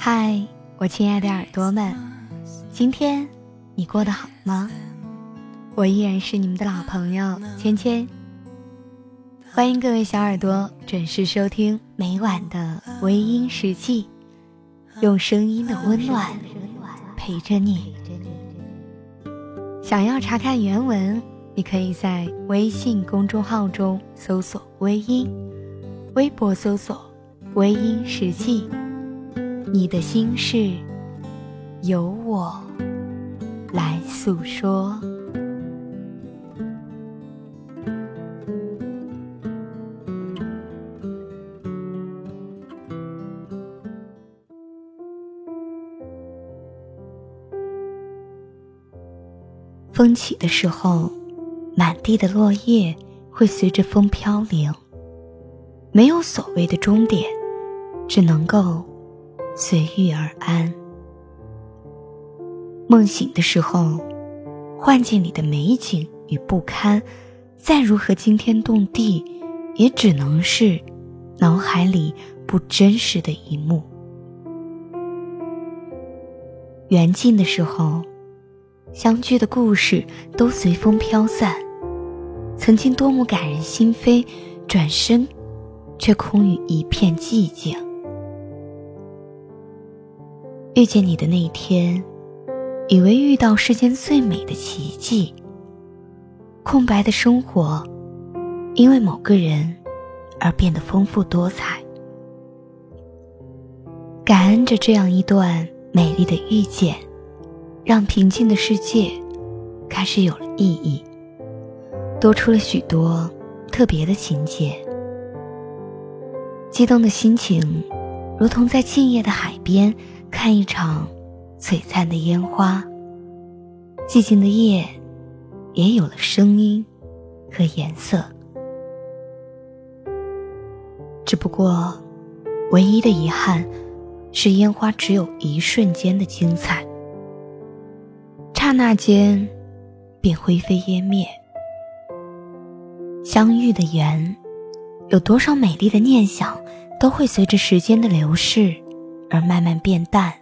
嗨，我亲爱的耳朵们，今天你过得好吗？我依然是你们的老朋友芊芊，欢迎各位小耳朵准时收听每晚的微音时记，用声音的温暖陪着你。想要查看原文，你可以在微信公众号中搜索“微音”，微博搜索“微音时记”。你的心事，由我来诉说。风起的时候，满地的落叶会随着风飘零。没有所谓的终点，只能够随遇而安。梦醒的时候，幻境里的美景与不堪，再如何惊天动地，也只能是脑海里不真实的一幕。缘尽的时候。相聚的故事都随风飘散，曾经多么感人心扉，转身却空余一片寂静。遇见你的那一天，以为遇到世间最美的奇迹。空白的生活，因为某个人而变得丰富多彩。感恩着这样一段美丽的遇见。让平静的世界开始有了意义，多出了许多特别的情节。激动的心情，如同在静夜的海边看一场璀璨的烟花。寂静的夜，也有了声音和颜色。只不过，唯一的遗憾是烟花只有一瞬间的精彩。刹那间，便灰飞烟灭。相遇的缘，有多少美丽的念想，都会随着时间的流逝而慢慢变淡。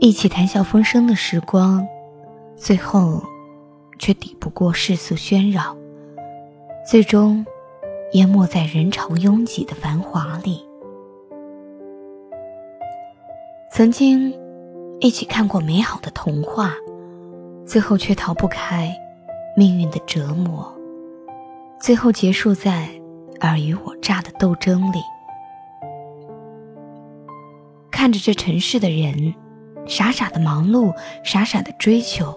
一起谈笑风生的时光，最后却抵不过世俗喧扰，最终淹没在人潮拥挤的繁华里。曾经。一起看过美好的童话，最后却逃不开命运的折磨，最后结束在尔虞我诈的斗争里。看着这尘世的人，傻傻的忙碌，傻傻的追求，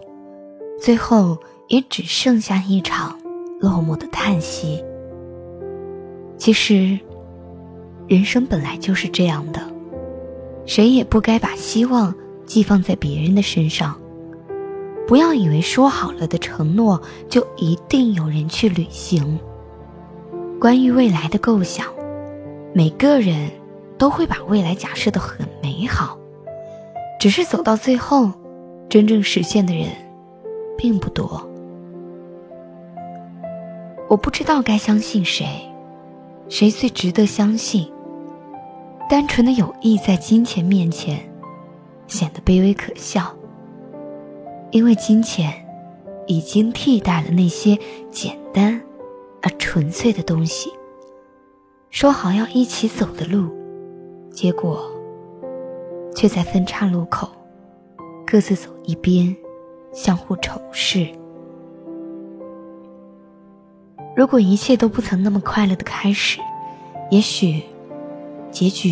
最后也只剩下一场落寞的叹息。其实，人生本来就是这样的，谁也不该把希望。寄放在别人的身上，不要以为说好了的承诺就一定有人去履行。关于未来的构想，每个人都会把未来假设的很美好，只是走到最后，真正实现的人并不多。我不知道该相信谁，谁最值得相信？单纯的友谊在金钱面前。显得卑微可笑，因为金钱已经替代了那些简单而纯粹的东西。说好要一起走的路，结果却在分岔路口各自走一边，相互仇视。如果一切都不曾那么快乐的开始，也许结局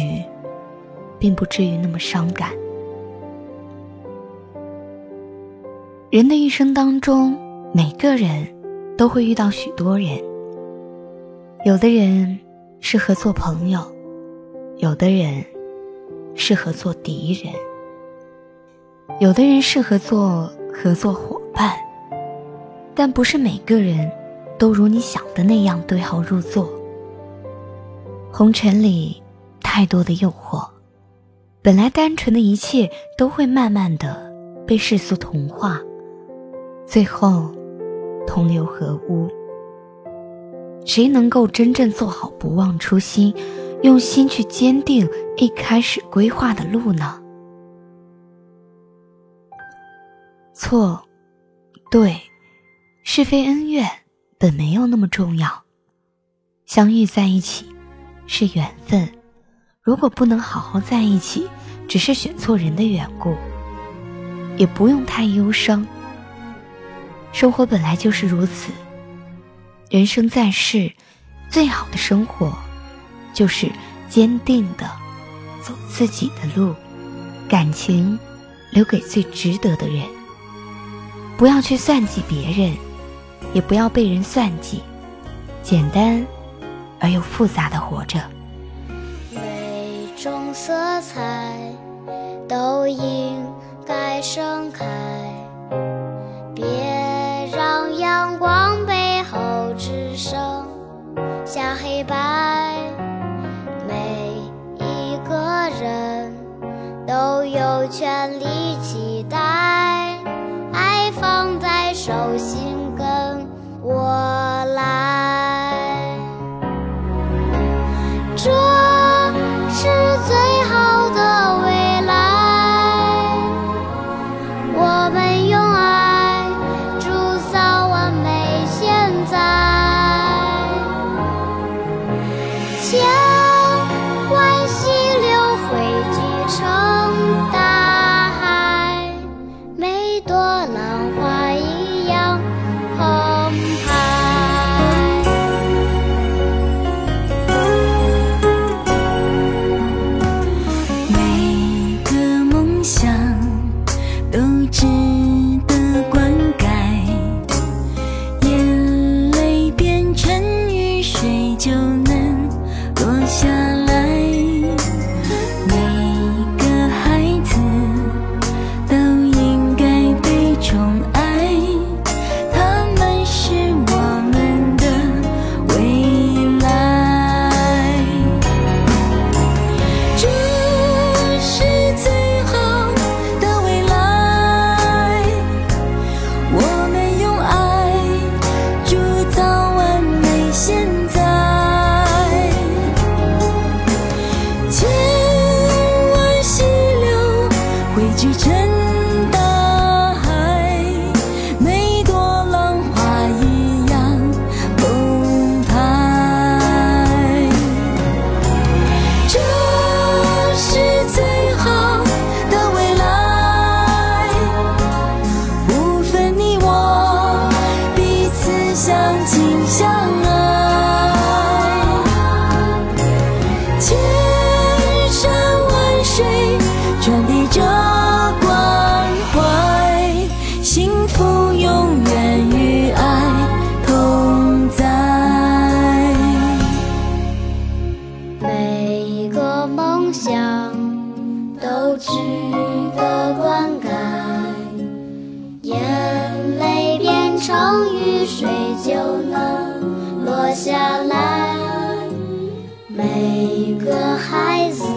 并不至于那么伤感。人的一生当中，每个人都会遇到许多人。有的人适合做朋友，有的人适合做敌人，有的人适合做合作伙伴。但不是每个人都如你想的那样对号入座。红尘里太多的诱惑，本来单纯的一切都会慢慢的被世俗同化。最后，同流合污。谁能够真正做好不忘初心，用心去坚定一开始规划的路呢？错，对，是非恩怨本没有那么重要。相遇在一起是缘分，如果不能好好在一起，只是选错人的缘故，也不用太忧伤。生活本来就是如此，人生在世，最好的生活，就是坚定的走自己的路，感情留给最值得的人。不要去算计别人，也不要被人算计，简单而又复杂的活着。每种色彩都应该盛开，别让阳光背后只剩下黑白。全力期待。爱放在手心跟我来，这是最好的未来。我们用爱铸造完美现在，梦想都值得灌溉眼泪变成雨水就能落下来。每个孩子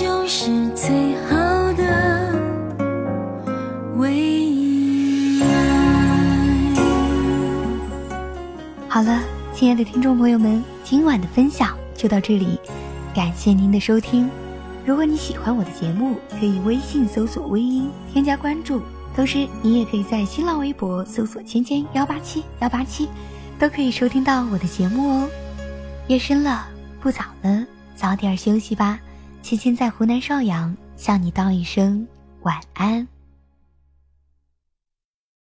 就是最好的未。好了，亲爱的听众朋友们，今晚的分享就到这里，感谢您的收听。如果你喜欢我的节目，可以微信搜索“微音”添加关注，同时你也可以在新浪微博搜索“芊芊幺八七幺八七”，都可以收听到我的节目哦。夜深了，不早了，早点休息吧。亲亲在湖南邵阳向你道一声晚安。